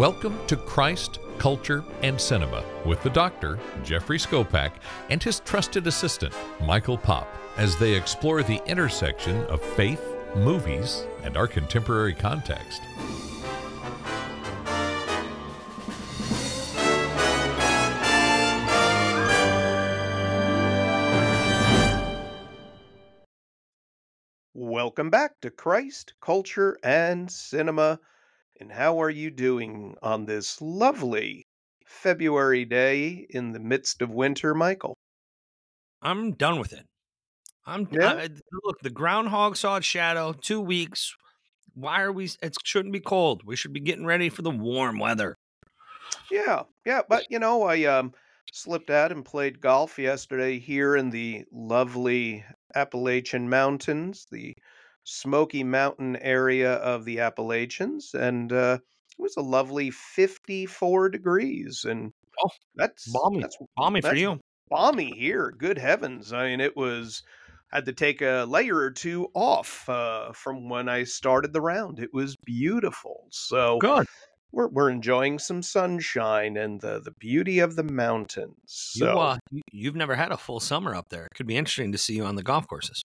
Welcome to Christ, Culture, and Cinema with the doctor, Jeffrey Skopak, and his trusted assistant, Michael Pop, as they explore the intersection of faith, movies, and our contemporary context. Welcome back to Christ, Culture, and Cinema. And how are you doing on this lovely February day in the midst of winter, Michael? I'm done with it. I'm Yeah? I, look. The groundhog saw its shadow. Two weeks. Why are we? It shouldn't be cold. We should be getting ready for the warm weather. Yeah, yeah, but you know, I um slipped out and played golf yesterday here in the lovely Appalachian Mountains, the Smoky Mountain area of the Appalachians, and uh, it was a lovely 54 degrees, and Oh, that's balmy, that's balmy for you. balmy here. Good heavens! I mean, it was I had to take a layer or two off uh, from when I started the round. It was beautiful. So Good. we're we're enjoying some sunshine and the the beauty of the mountains. You, uh, you, you've never had a full summer up there. It could be interesting to see you on the golf courses.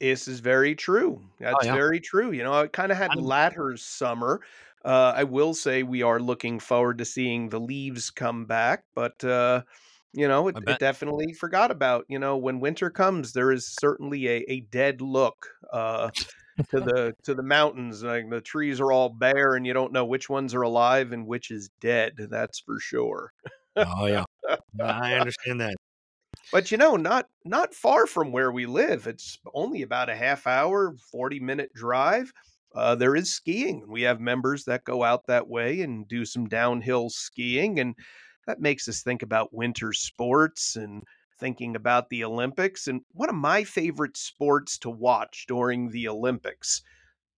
This is very true. That's yeah. very true. You know, I kind of had I'm- latter summer. Uh, I will say we are looking forward to seeing the leaves come back, but uh, you know, it, it definitely forgot about. You know, when winter comes, there is certainly a, a dead look uh, to the to the mountains. Like the trees are all bare, and you don't know which ones are alive and which is dead. That's for sure. Oh yeah, I understand that. But you know, not not far from where we live. It's only about a half hour, 40 minute drive. Uh, there is skiing. We have members that go out that way and do some downhill skiing. And that makes us think about winter sports and thinking about the Olympics. And one of my favorite sports to watch during the Olympics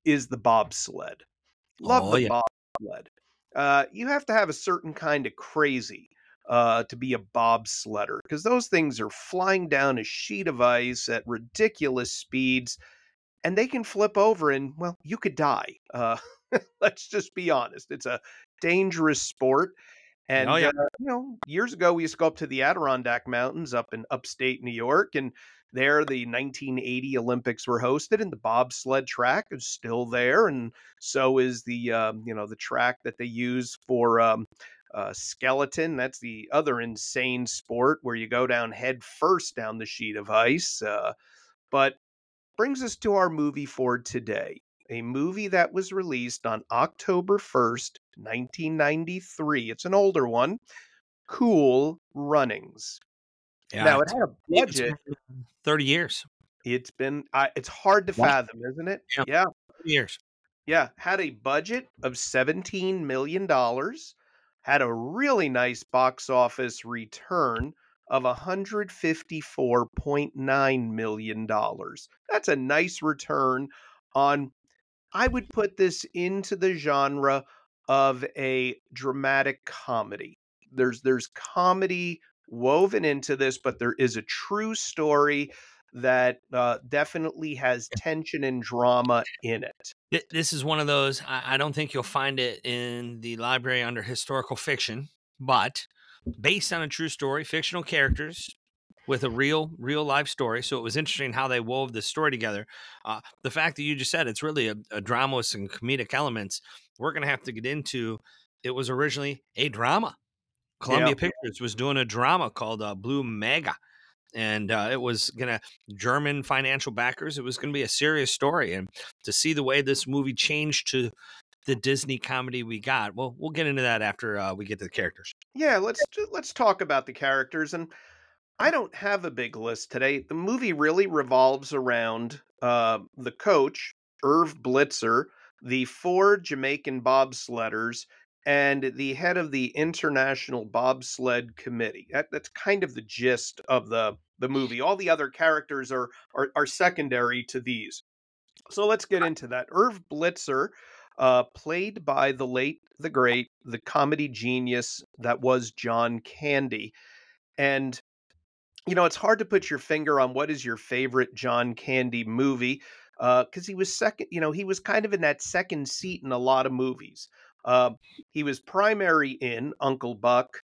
is the bobsled. Love Oh the yeah, bobsled. Uh, you have to have a certain kind of crazy uh, to be a bobsledder because those things are flying down a sheet of ice at ridiculous speeds and they can flip over and, well, you could die. Uh, let's just be honest. It's a dangerous sport. And, oh yeah. uh, you know, years ago, we used to go up to the Adirondack Mountains up in upstate New York. And there, the 1980 Olympics were hosted, and the bobsled track is still there. And so is the, um, you know, the track that they use for um, uh, skeleton. That's the other insane sport where you go down head first down the sheet of ice. Uh, but brings us to our movie for today. A movie that was released on October 1st, 1993. It's an older one. Cool Runnings. Yeah, now, it had a budget. been thirty years. It's been, I it's hard to Wow. fathom, isn't it? Yeah. Yeah. 30 years. Yeah. Had a budget of $17 million. Had a really nice box office return of $154.9 million. That's a nice return on, I would put this into the genre of a dramatic comedy. There's there's comedy woven into this, but there is a true story that uh, definitely has tension and drama in it. This is one of those. I, don't think you'll find it in the library under historical fiction, but based on a true story, fictional characters with a real, real life story. So it was interesting how they wove this story together. Uh, the fact that you just said it's really a, a drama with some comedic elements, we're going to have to get into. It was originally a drama. Columbia Pictures was doing a drama called uh, Blue Mega. And uh, it was gonna German financial backers. It was gonna be a serious story, and to see the way this movie changed to the Disney comedy we got. Well, we'll get into that after uh, we get to the characters. Yeah, let's let's talk about the characters and I don't have a big list today. The movie really revolves around uh, the coach, Irv Blitzer, the four Jamaican bobsledders, and the head of the International Bobsled Committee. That, that's kind of the gist of the, the movie. All the other characters are, are, are secondary to these. So let's get into that. Irv Blitzer, uh, played by the late, the great, the comedy genius that was John Candy. And you know, it's hard to put your finger on what is your favorite John Candy movie because he was second. You know, he was kind of in that second seat in a lot of movies. Uh, he was primary in Uncle Buck,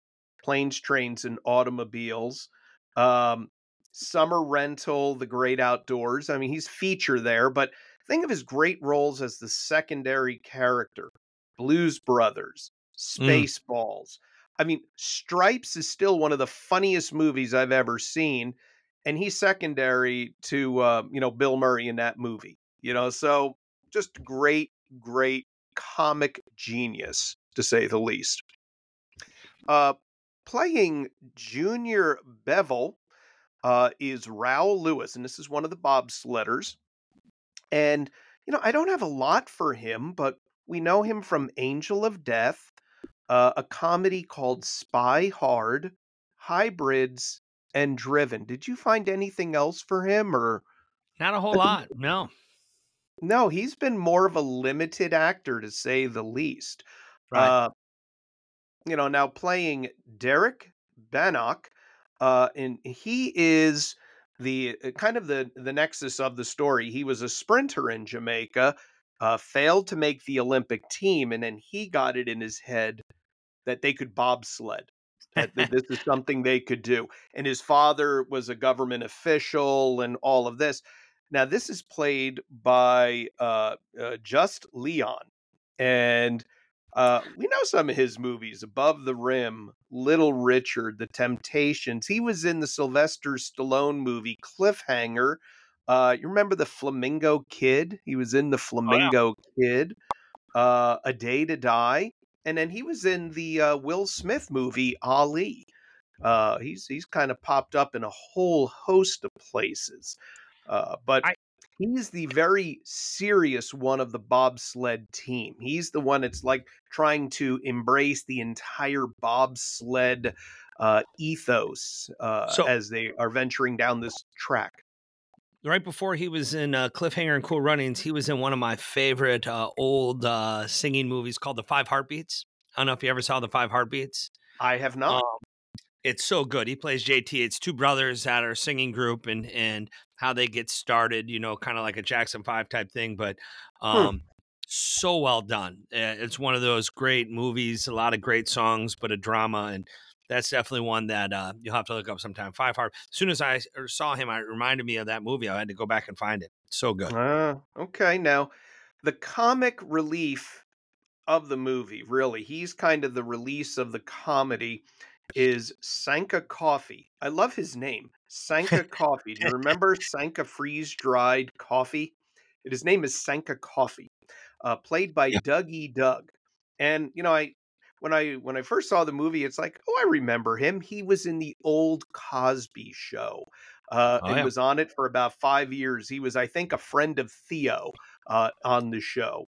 Planes, Trains, and Automobiles, um, Summer Rental, The Great Outdoors. I mean, he's feature there, but think of his great roles as the secondary character Blues Brothers, Mm. Spaceballs. I mean, Stripes is still one of the funniest movies I've ever seen, and he's secondary to uh, you know Bill Murray in that movie. You know, so just great, great comic genius to say the least. Uh, playing Junior Bevil uh, is Rawle Lewis, and this is one of the bobsledders. And you know, I don't have a lot for him, but we know him from Angel of Death, uh, a comedy called Spy Hard, Hybrids, and Driven. Did you find anything else for him, or Not a whole lot. No. No? He's been more of a limited actor, to say the least. Right. Uh, you know, now playing Derek Bannock, uh, and he is the uh, kind of the the nexus of the story. He was a sprinter in Jamaica, uh, failed to make the Olympic team, and then he got it in his head that they could bobsled. That, that this is something they could do. And his father was a government official, and all of this. Now, this is played by uh, uh, Just Leon, and uh, we know some of his movies: Above the Rim, Little Richard, The Temptations. He was in the Sylvester Stallone movie Cliffhanger. Uh, you remember the Flamingo Kid? He was in the Flamingo Kid. Uh, A Day to Die, and then he was in the uh, Will Smith movie Ali. Uh, he's he's kind of popped up in a whole host of places, uh, but I- he's the very serious one of the bobsled team. He's the one that's like trying to embrace the entire bobsled uh, ethos uh, So- as they are venturing down this track. right before he was in uh, Cliffhanger and Cool Runnings, he was in one of my favorite uh, old uh, singing movies called The Five Heartbeats. I don't know if you ever saw The Five Heartbeats. I have not. Um, it's so good. He plays JT. It's two brothers that are singing group and and how they get started. You know, kind of like a Jackson Five type thing, but um, so well done. Uh, It's one of those great movies. A lot of great songs, but a drama and. That's definitely one that uh, you'll have to look up sometime. Five Heart. As soon as I saw him, I it reminded me of that movie. I had to go back and find it. So good. Ah, okay. Now, the comic relief of the movie, really, he's kind of the release of the comedy, is Sanka Coffee. I love his name, Sanka Coffee. Do you remember Sanka freeze dried coffee? His name is Sanka Coffee, uh, played by Yeah. Doug E. Doug. And you know, I when I when I first saw the movie, it's like, oh, I remember him. He was in the old Cosby Show. Uh, Oh, and yeah. was on it for about five years. He was, I think, a friend of Theo uh, on the show.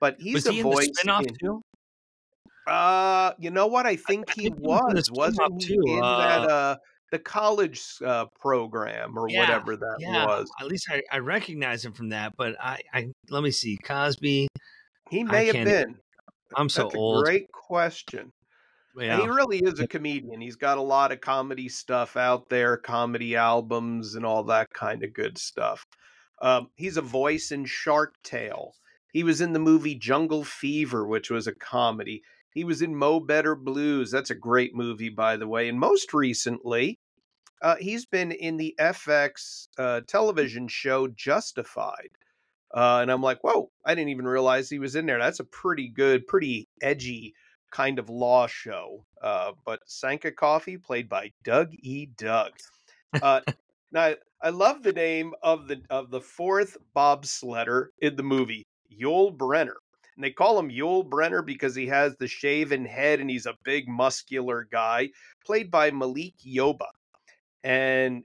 But he's was a he in voice. the spinoff in- too? Uh, you know what? I think he think he was in was. Wasn't he too, in uh, that uh the college uh program or Yeah, whatever that Yeah, was? at least I, I recognize him from that. But I, I let me see Cosby. He I may have been. I'm so That's old. great question. Yeah. And he really is a comedian. He's got a lot of comedy stuff out there, comedy albums, and all that kind of good stuff. Um, he's a voice in Shark Tale. He was in the movie Jungle Fever, which was a comedy. He was in Mo Better Blues. That's a great movie, by the way. And most recently, uh, he's been in the FX uh, television show Justified. Uh, and I'm like, whoa, I didn't even realize he was in there. That's a pretty good, pretty edgy kind of law show. Uh, but Sanka Coffee, played by Doug E. Doug. Uh, now, I love the name of the of the fourth bobsledder in the movie, Yul Brenner. And they call him Yul Brenner because he has the shaven head and he's a big muscular guy, played by Malik Yoba. And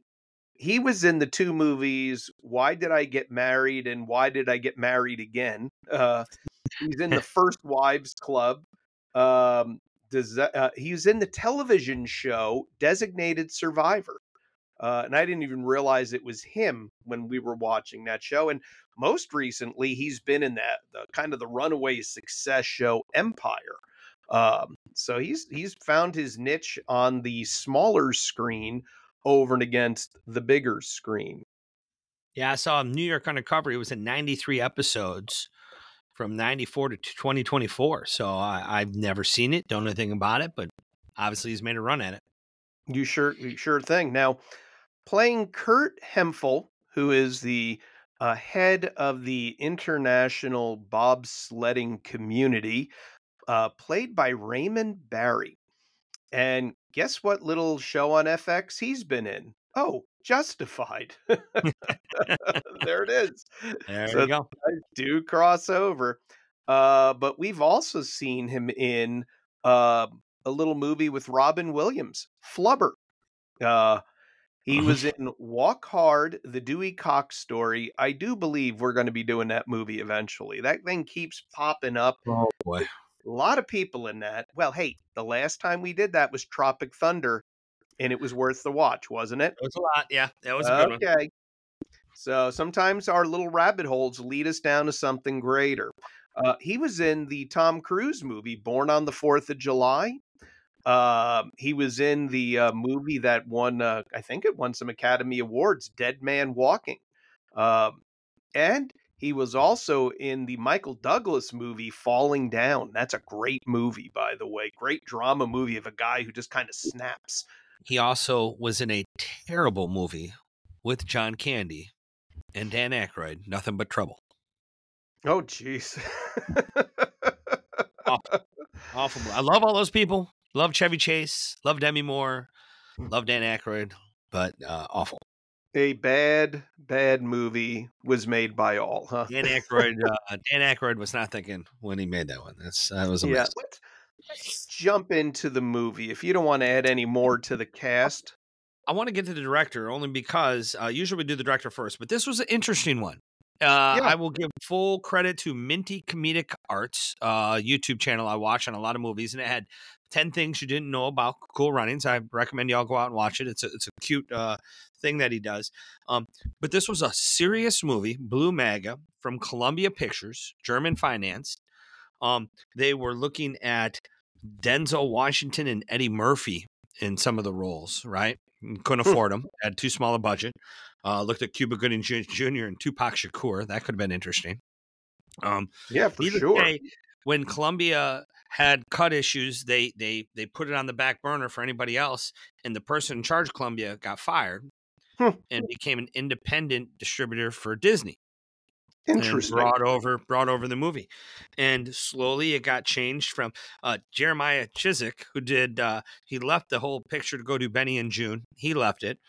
he was in the two movies Why Did I Get Married and Why Did I Get Married Again? Uh, he's in the First Wives Club. Um, does that, uh, he's in the television show Designated Survivor. Uh, and I didn't even realize it was him when we were watching that show. And most recently, he's been in that the, kind of the runaway success show Empire. Um, so he's he's found his niche on the smaller screen over and against the bigger screen. Yeah, I saw New York Undercover. It was in 93 episodes. from 94 to 2024. So I, I've never seen it, don't know anything about it, but obviously he's made a run at it. You sure, you sure thing. Now, playing Kurt Hemphill, who is the uh, head of the international bobsledding community, uh, played by Raymond Barry. And guess what little show on FX he's been in? Oh, Justified. there it is. There so you go. I do cross over. Uh, but we've also seen him in uh, a little movie with Robin Williams, Flubber. Uh, he was in Walk Hard, the Dewey Cox story. I do believe we're going to be doing that movie eventually. That thing keeps popping up. Oh boy. A lot of people in that. Well, hey, the last time we did that was Tropic Thunder, and it was worth the watch, wasn't it? It was a lot. Yeah, that was a good okay. one. So sometimes our little rabbit holes lead us down to something greater. Uh, he was in the Tom Cruise movie Born on the Fourth of July. Uh, he was in the uh, movie that won, uh, I think it won some Academy Awards, Dead Man Walking. Um, and he was also in the Michael Douglas movie Falling Down. That's a great movie, by the way. Great drama movie of a guy who just kind of snaps. He also was in a terrible movie with John Candy and Dan Aykroyd, Nothing But Trouble. Oh, jeez. awful. awful. I love all those people. Love Chevy Chase. Love Demi Moore. Love Dan Aykroyd. But uh, awful. A bad, bad movie was made by all, huh? Dan Aykroyd. Uh, Dan Aykroyd was not thinking when he made that one. That's that was a yeah. Let's, let's jump into the movie. If you don't want to add any more to the cast, I want to get to the director only because uh, usually we do the director first, but this was an interesting one. Uh, yeah. I will give full credit to Minty Comedic Arts uh, YouTube channel. I watch on a lot of movies, and it had ten things you didn't know about Cool Runnings. I recommend y'all go out and watch it. It's a it's a cute uh, thing that he does. Um, but this was a serious movie, Blue Maga from Columbia Pictures, German financed. Um, they were looking at Denzel Washington and Eddie Murphy in some of the roles, right? Couldn't hmm. afford them. Had too small a budget. Uh, looked at Cuba Gooding Jr. and Tupac Shakur. That could have been interesting. Um, yeah, for sure. Day, when Columbia had cut issues, they they they put it on the back burner for anybody else, and the person in charge of Columbia got fired hmm. and became an independent distributor for Disney. Interesting. brought over brought over the movie, and slowly it got changed from uh, Jeremiah Chechik, who did uh, he left the whole picture to go to Benny and Joon. He left it.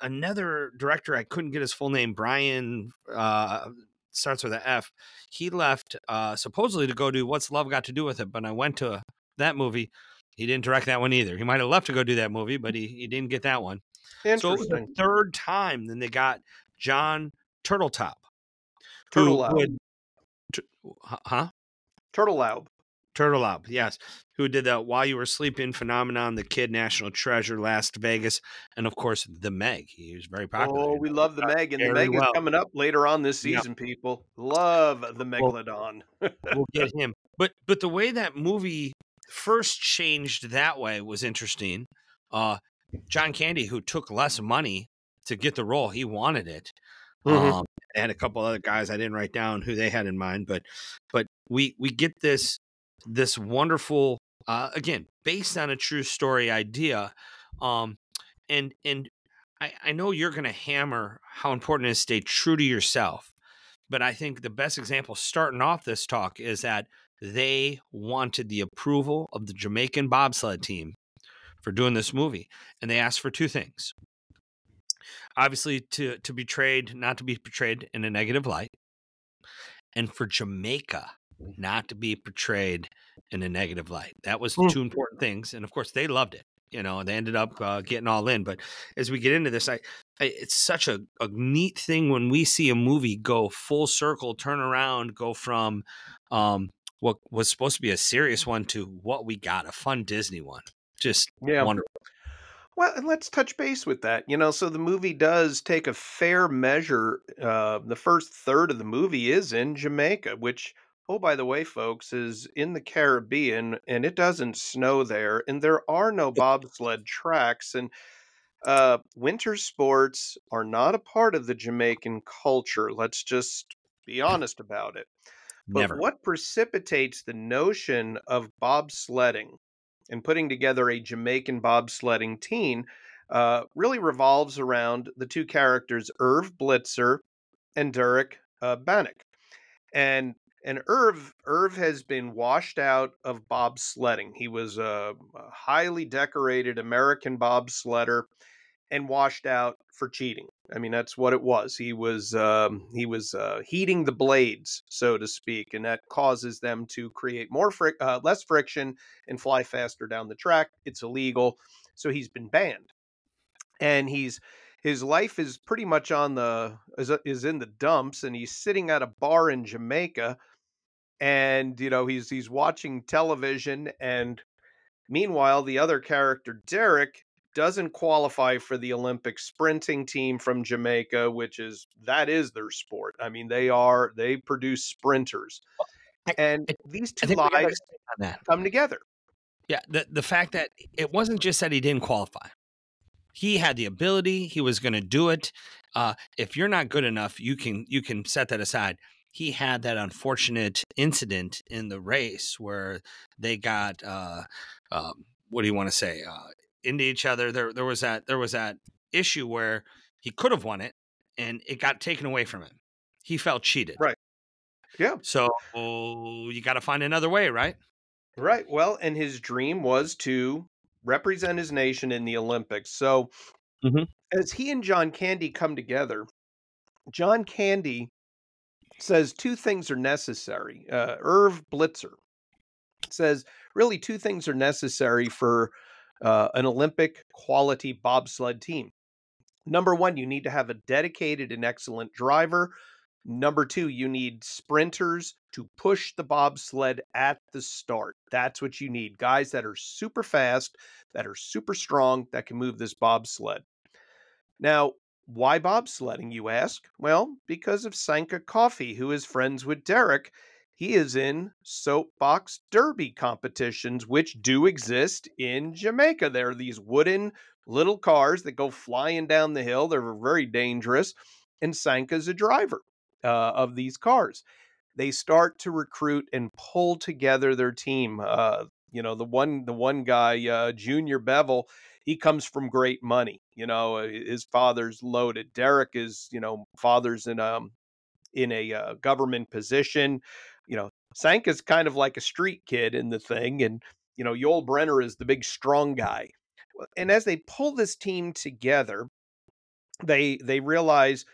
another director, I couldn't get his full name, Brian. Uh, starts with an F. He left uh, supposedly to go to What's Love Got to Do with It, but I went to that movie. He didn't direct that one either. He might have left to go do that movie, but he, he didn't get that one. So it was the third time then they got Jon Turteltaub Turtle Would, huh? Turteltaub. Turteltaub, yes. Who did that While You Were Sleeping phenomenon, The Kid, National Treasure, Last Vegas, and of course, The Meg. He was very popular. Oh, we love The Meg, and The Meg well. is coming up later on this season, people. Love The Megalodon. We'll, we'll get him. But but the way that movie first changed that way was interesting. Uh, John Candy, who took less money to get the role, he wanted it. Mm-hmm. Um, a couple other guys I didn't write down who they had in mind, but but we we get this this wonderful uh, again based on a true story idea, um, and and I, I know you're going to hammer how important it is to stay true to yourself, but I think the best example starting off this talk is that they wanted the approval of the Jamaican bobsled team for doing this movie, and they asked for two things obviously to to be portrayed not to be portrayed in a negative light. And for jamaica not to be portrayed in a negative light. That was mm. two important things and of course they loved it you know they ended up uh, getting all in. But as we get into this I, I it's such a, a neat thing when we see a movie go full circle turn around go from um what was supposed to be a serious one to what we got a fun disney one. Just yeah. wonderful well, and let's touch base with that. You know, so the movie does take a fair measure. Uh, the first third of the movie is in Jamaica, which, oh, by the way, folks, is in the Caribbean, and it doesn't snow there, and there are no bobsled tracks, and uh, winter sports are not a part of the Jamaican culture. Let's just be honest about it. But Never. what precipitates the notion of bobsledding and putting together a Jamaican bobsledding team uh, really revolves around the two characters, Irv Blitzer and Derek uh, Bannock. And and Irv Irv has been washed out of bobsledding. He was a, a highly decorated American bobsledder and washed out for cheating. I mean, that's what it was. He was um, he was uh, heating the blades, so to speak, and that causes them to create more fric- uh, less friction and fly faster down the track. It's illegal, so he's been banned, and he's his life is pretty much on the is, is in the dumps, and he's sitting at a bar in Jamaica, and you know he's he's watching television, and meanwhile the other character Derek doesn't qualify for the Olympic sprinting team from Jamaica, which is that is their sport. I mean, they are they produce sprinters, and these two lives come together. Yeah, the the fact that it wasn't just that he didn't qualify. He had the ability. He was going to do it. Uh, if you're not good enough, you can you can set that aside. He had that unfortunate incident in the race where they got uh, uh, what do you want to say uh, into each other. There there was that there was that issue where he could have won it and it got taken away from him. He felt cheated. Right. Yeah. So you got to find another way, right? Right. Well, and his dream was to represent his nation in the Olympics. So Mhm. as he and John Candy come together, John Candy says two things are necessary. Uh, Irv Blitzer says really two things are necessary for uh, an Olympic quality bobsled team. Number one, you need to have a dedicated and excellent driver. Number two, you need sprinters to push the bobsled at the start. That's what you need. Guys that are super fast, that are super strong, that can move this bobsled. Now, why bobsledding, you ask? Well, because of Sanka Coffee, who is friends with Derek. He is in soapbox derby competitions, which do exist in Jamaica. There are these wooden little cars that go flying down the hill. They're very dangerous. And Sanka's a driver uh, of these cars. They start to recruit and pull together their team. Uh, you know, the one the one guy, uh, Junior Bevil, he comes from great money. You know, uh, his father's loaded. Derek is, you know, father's in um in a uh, government position. Sanka's kind of like a street kid in the thing, and you know, Yul Brenner is the big strong guy. And as they pull this team together, they they realize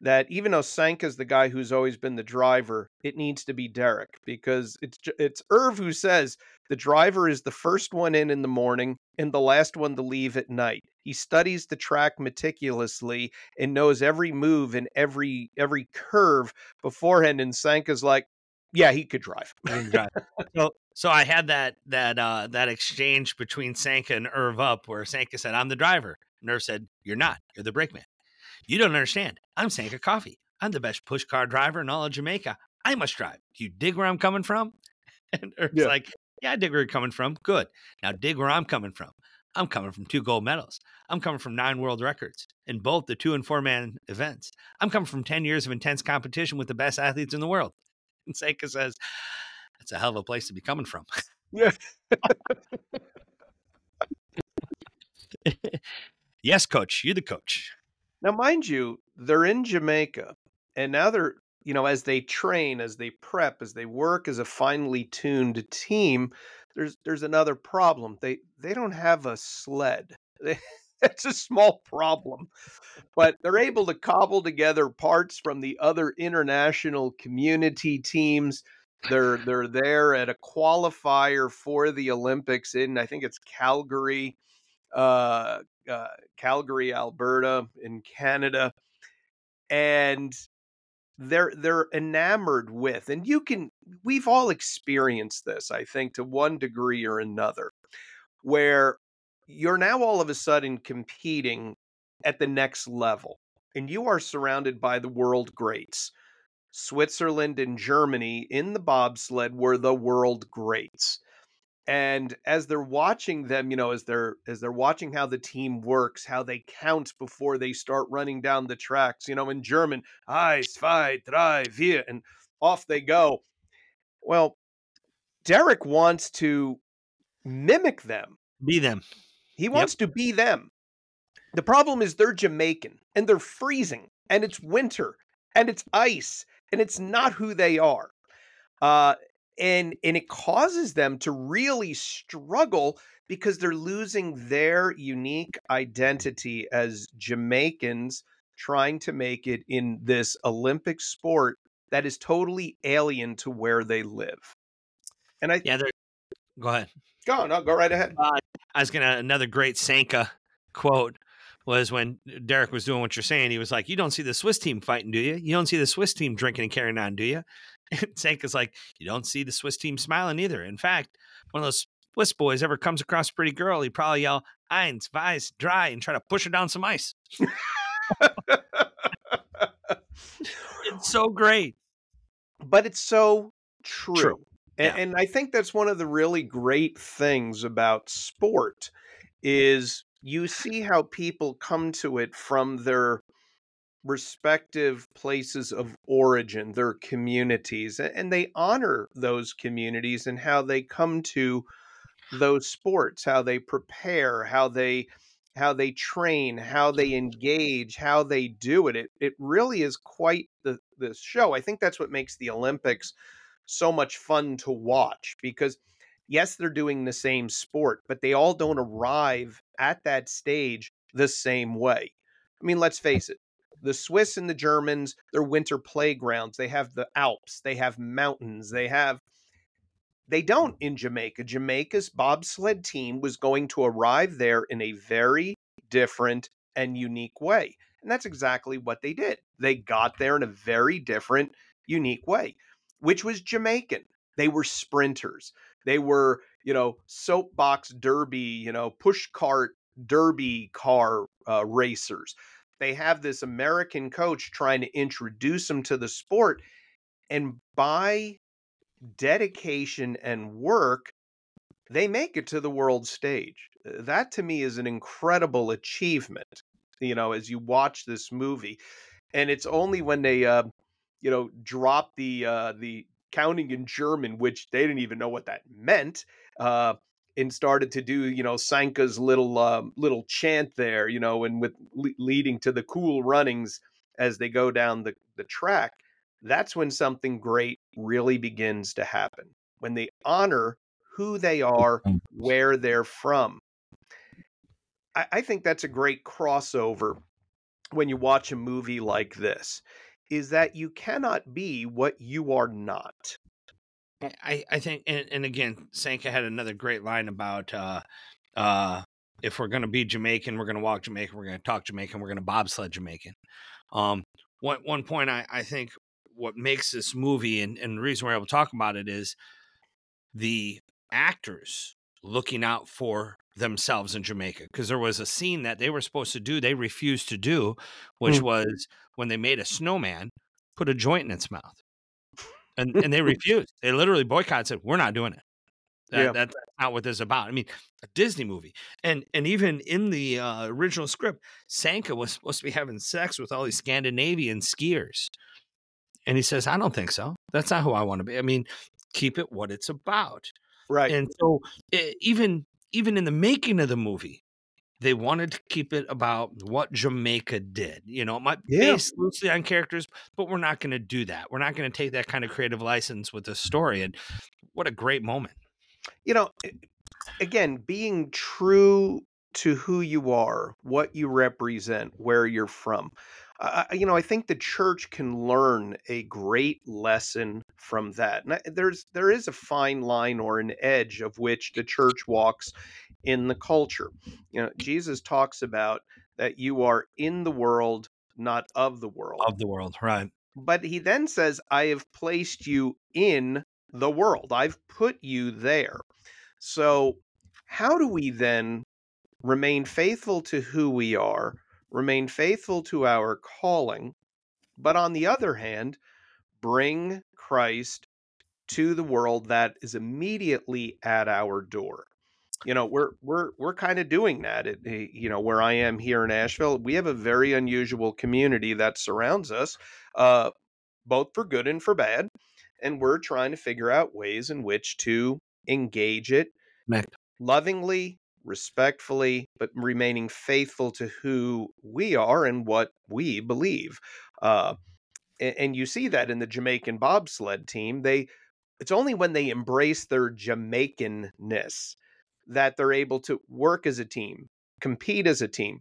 that even though Sanka's the guy who's always been the driver, it needs to be Derek because it's it's Irv who says the driver is the first one in in the morning and the last one to leave at night. He studies the track meticulously and knows every move and every every curve beforehand. And Sanka's like, yeah, he could drive. so so I had that that uh that exchange between Sanka and Irv up where Sanka said, I'm the driver. And Irv said, You're not, you're the brakeman. You don't understand. I'm Sanka Coffee. I'm the best push car driver in all of Jamaica. I must drive. Do you dig where I'm coming from? And Irv's Yeah. like, Yeah, I dig where you're coming from. Good. Now dig where I'm coming from. I'm coming from two gold medals. I'm coming from nine world records in both the two and four man events. I'm coming from 10 years of intense competition with the best athletes in the world. And says, That's a hell of a place to be coming from. Yeah. yes, coach. You're the coach. Now, mind you, they're in Jamaica, and now they're, you know, as they train, as they prep, as they work as a finely tuned team, there's there's another problem. They they don't have a sled. They, that's a small problem, but they're able to cobble together parts from the other international community teams. They're they're there at a qualifier for the Olympics in I think it's Calgary, uh, uh, Calgary, Alberta, in Canada, and they're they're enamored with, and you can we've all experienced this, I think, to one degree or another, where you're now all of a sudden competing at the next level, and you are surrounded by the world greats. Switzerland and Germany in the bobsled were the world greats and as they're watching them you know as they're as they're watching how the team works how they count before they start running down the tracks you know in german eins zwei drei vier and off they go Well, Derek wants to mimic them. Be them. He wants yep. to be them. The problem is they're Jamaican and they're freezing and it's winter and it's ice and it's not who they are. Uh, and and it causes them to really struggle because they're losing their unique identity as Jamaicans trying to make it in this Olympic sport that is totally alien to where they live. And I yeah, go ahead. Go no, go right ahead. Uh, I was gonna another great Sanka quote was when Derek was doing what you're saying. He was like, "You don't see the Swiss team fighting, do you? You don't see the Swiss team drinking and carrying on, do you?" And Sanka's like, "You don't see the Swiss team smiling either. In fact, one of those Swiss boys ever comes across a pretty girl, he probably yell "Eins, Weiss, dry" and try to push her down some ice." it's so great, but it's so true. true. And, yeah. and I think that's one of the really great things about sport is you see how people come to it from their respective places of origin, their communities, and they honor those communities and how they come to those sports, how they prepare, how they how they train, how they engage, how they do it. It it really is quite the the show. I think that's what makes the Olympics so much fun to watch because yes, they're doing the same sport, but they all don't arrive at that stage the same way. I mean, let's face it. The Swiss and the Germans, they're winter playgrounds. They have the Alps, they have mountains, they have they don't in Jamaica. Jamaica's bobsled team was going to arrive there in a very different and unique way. And that's exactly what they did. They got there in a very different, unique way which was Jamaican. They were sprinters. They were, you know, soapbox derby, you know, push cart derby car uh, racers. They have this American coach trying to introduce them to the sport. And by dedication and work, they make it to the world stage. Uh, that to me is an incredible achievement, you know, as you watch this movie. And it's only when they, uh, you know, dropped the uh, the counting in German, which they didn't even know what that meant, uh, and started to do, you know, Sanka's little uh, little chant there, you know, and with le- leading to the cool runnings as they go down the, the track. That's when something great really begins to happen. When they honor who they are, where they're from. I, I think that's a great crossover when you watch a movie like this is that you cannot be what you are not. I, I think, and, and again, Sanka had another great line about uh, uh, if we're going to be Jamaican, we're going to walk Jamaican, we're going to talk Jamaican, we're going to bobsled Jamaican. Um, one one point I, I think what makes this movie and, and the reason we're able to talk about it is the actors looking out for themselves in Jamaica because there was a scene that they were supposed to do they refused to do which mm. was when they made a snowman put a joint in its mouth. And and they refused. They literally boycotted said we're not doing it. That, yeah. that's not what this is about. I mean a disney movie. And and even in the uh, original script sanka was supposed to be having sex with all these scandinavian skiers. And he says i don't think so. That's not who i want to be. I mean keep it what it's about right and so even even in the making of the movie, they wanted to keep it about what Jamaica did. You know, it might yeah. base loosely on characters, but we're not going to do that. We're not going to take that kind of creative license with the story. And what a great moment. You know, again, being true to who you are, what you represent, where you're from. Uh, you know, I think the church can learn a great lesson from that. And there's there is a fine line or an edge of which the church walks in the culture. You know, Jesus talks about that you are in the world, not of the world. Of the world, right. But he then says, I have placed you in the world. I've put you there. So, how do we then remain faithful to who we are remain faithful to our calling, but on the other hand, bring Christ to the world that is immediately at our door. You know, we're we're we're kind of doing that. It, eh, you know, where I am here in Asheville, we have a very unusual community that surrounds us, uh, both for good and for bad. and we're trying to figure out ways in which to engage it lovingly, respectfully, but remaining faithful to who we are and what we believe. Uh, a- and, you see that in the Jamaican bobsled team. They it's only when they embrace their Jamaicanness that they're able to work as a team, compete as a team.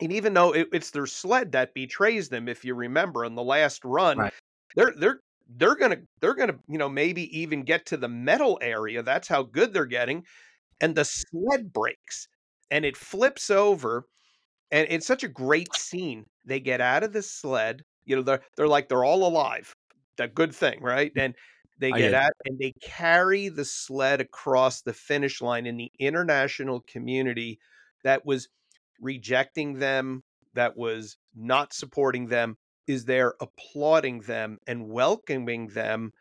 And even though it, it's their sled that betrays them, if you remember on the last run, Right. they're they're they're gonna they're gonna you know maybe even get to the metal area. That's how good they're getting, and the sled breaks and it flips over, and it's such a great scene. They get out of the sled, you know, they're they're like they're all alive. That good thing, right? And they get get out and they carry the sled across the finish line in the international community that was rejecting them, that was not supporting them, is there applauding them and welcoming them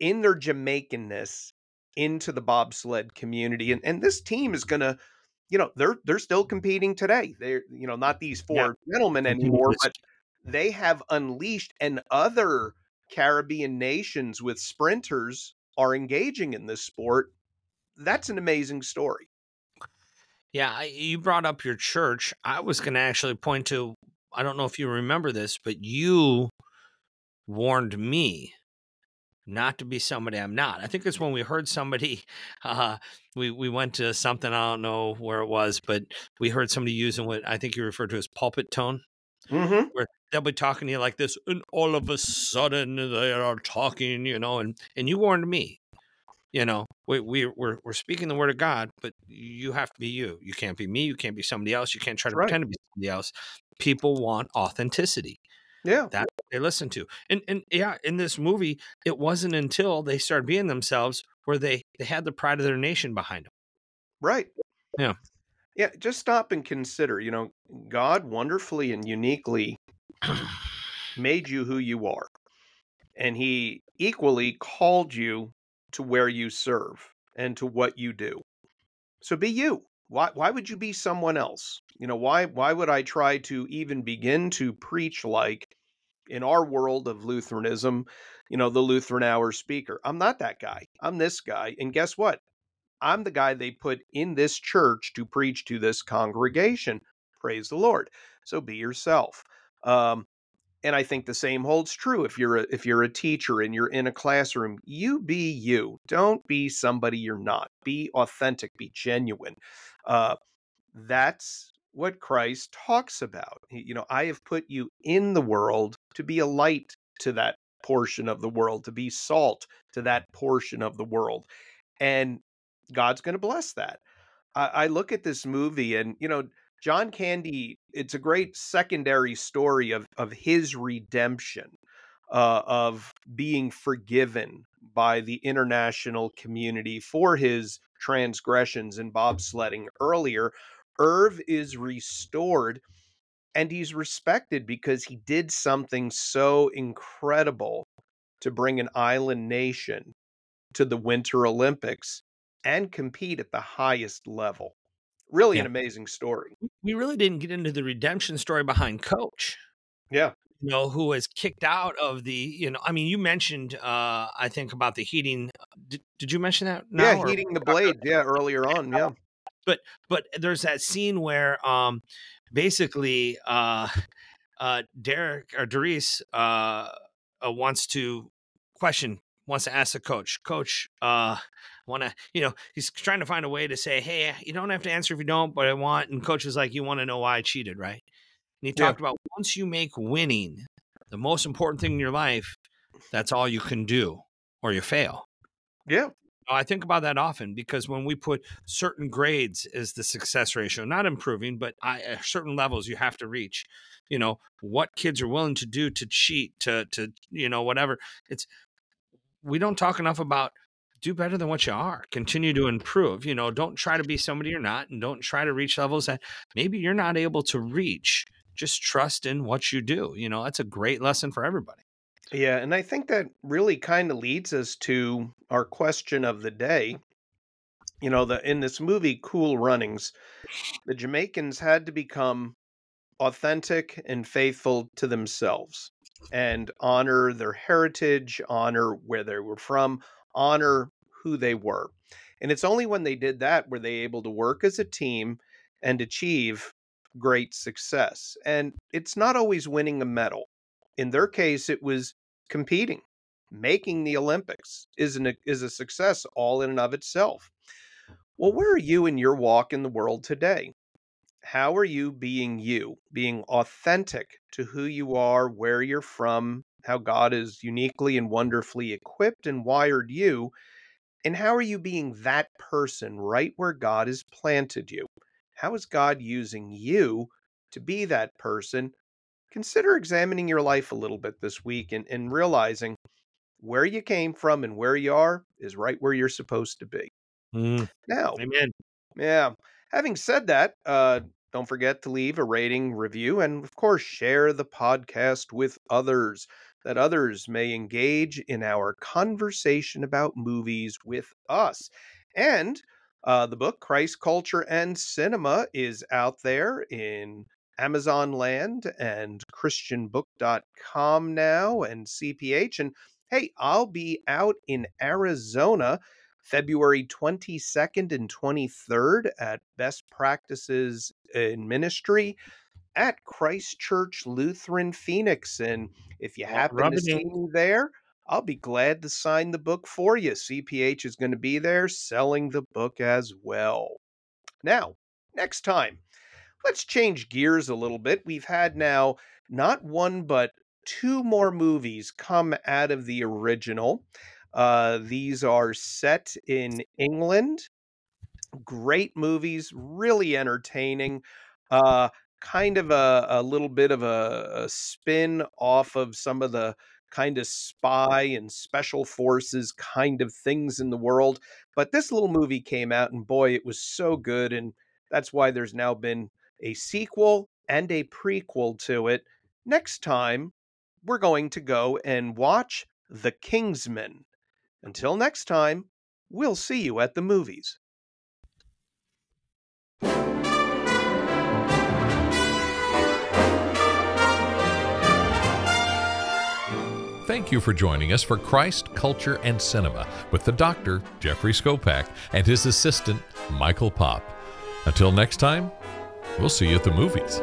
in their Jamaicanness into the bobsled community. And and this team is gonna, you know, they're they're still competing today. They're, you know, not these Yeah. four gentlemen anymore, but they have unleashed and other Caribbean nations with sprinters are engaging in this sport. That's an amazing story. Yeah, I, you brought up your church. I was going to actually point to, I don't know if you remember this, but you warned me not to be somebody I'm not. I think it's when we heard somebody, uh, we, we went to something, I don't know where it was, but we heard somebody using what I think you referred to as pulpit tone. Mm-hmm. Where they'll be talking to you like this, and all of a sudden they are talking, you know, and, and you warned me. You know, we, we we're we're speaking the word of God, but you have to be you. You can't be me. You can't be somebody else. You can't try to Right. pretend to be somebody else. People want authenticity. Yeah. That they listen to, and and yeah, in this movie, it wasn't until they started being themselves where they they had the pride of their nation behind them. Right. Yeah. Yeah. Just stop and consider, you know, God wonderfully and uniquely made you who you are. And he equally called you to where you serve and to what you do. So be you. Why why would you be someone else? You know, why why would I try to even begin to preach like in our world of Lutheranism, you know, the Lutheran hour speaker? I'm not that guy. I'm this guy. And guess what? I'm the guy they put in this church to preach to this congregation. Praise the Lord. So be yourself. Um, and I think the same holds true if you're a, if you're a teacher and you're in a classroom. You be you. Don't be somebody you're not. Be authentic. Be genuine. Uh, that's what Christ talks about. You know, I have put you in the world to be a light to that portion of the world, to be salt to that portion of the world, and God's going to bless that. I, I look at this movie, and you know, John Candy. It's a great secondary story of of his redemption, uh, of being forgiven by the international community for his transgressions in bobsledding earlier. Irv is restored and he's respected because he did something so incredible to bring an island nation to the Winter Olympics and compete at the highest level. Really an amazing story. We really didn't get into the redemption story behind Coach. Yeah. you know, who was kicked out of the, you know, I mean, you mentioned, uh, I think about the heating. Did, did you mention that? now, yeah, or- heating the blade. Yeah, earlier on. Yeah. But but there's that scene where, um, basically, uh, uh, Derek or Doris, uh, uh, wants to question, wants to ask the coach, coach, uh, want to, you know, he's trying to find a way to say, Hey, you don't have to answer if you don't, but I want, and coach is like, you want to know why I cheated, right? And he Yeah. talked about once you make winning the most important thing in your life, that's all you can do or you fail. Yeah. I think about that often because when we put certain grades as the success ratio, not improving, but I, at certain levels you have to reach, you know, what kids are willing to do to cheat, to, to, you know, whatever. It's, we don't talk enough about do better than what you are, continue to improve, you know, don't try to be somebody you're not and don't try to reach levels that maybe you're not able to reach. Just trust in what you do. You know, that's a great lesson for everybody. Yeah, and I think that really kind of leads us to our question of the day. You know, the in this movie Cool Runnings, the Jamaicans had to become authentic and faithful to themselves. and honor their heritage, honor where they were from, honor who they were. And it's only when they did that were they able to work as a team and achieve great success. And it's not always winning a medal. In their case, it was competing. Making the Olympics is an is a success all in and of itself. Well, where are you in your walk in the world today? How are you being you, being authentic to who you are, where you're from, how God has uniquely and wonderfully equipped and wired you, and how are you being that person right where God has planted you? How is God using you to be that person? Consider examining your life a little bit this week and, and realizing where you came from and where you are is right where you're supposed to be. Mm, Now, amen. yeah. Having said that, uh, don't forget to leave a rating, review, and of course, share the podcast with others that others may engage in our conversation about movies with us. And uh, the book, Christ, Culture, and Cinema, is out there in Amazon Land and ChristianBook.com now and CPH. And hey, I'll be out in Arizona February 22nd and 23rd at Best Practices in Ministry at Christ Church Lutheran Phoenix. And if you happen rub to see in. me there, I'll be glad to sign the book for you. CPH is going to be there selling the book as well. Now, next time, let's change gears a little bit. We've had now not one, but two more movies come out of the original. Uh, these are set in England. Great movies, really entertaining. Uh, kind of a, a little bit of a, a spin off of some of the kind of spy and special forces kind of things in the world. But this little movie came out, and boy, it was so good. And that's why there's now been a sequel and a prequel to it. Next time, we're going to go and watch The Kingsman. Until next time, we'll see you at the movies. Thank you for joining us for Christ, Culture, and Cinema with the doctor, Jeffrey Skopak, and his assistant, Michael Pop. Until next time, we'll see you at the movies.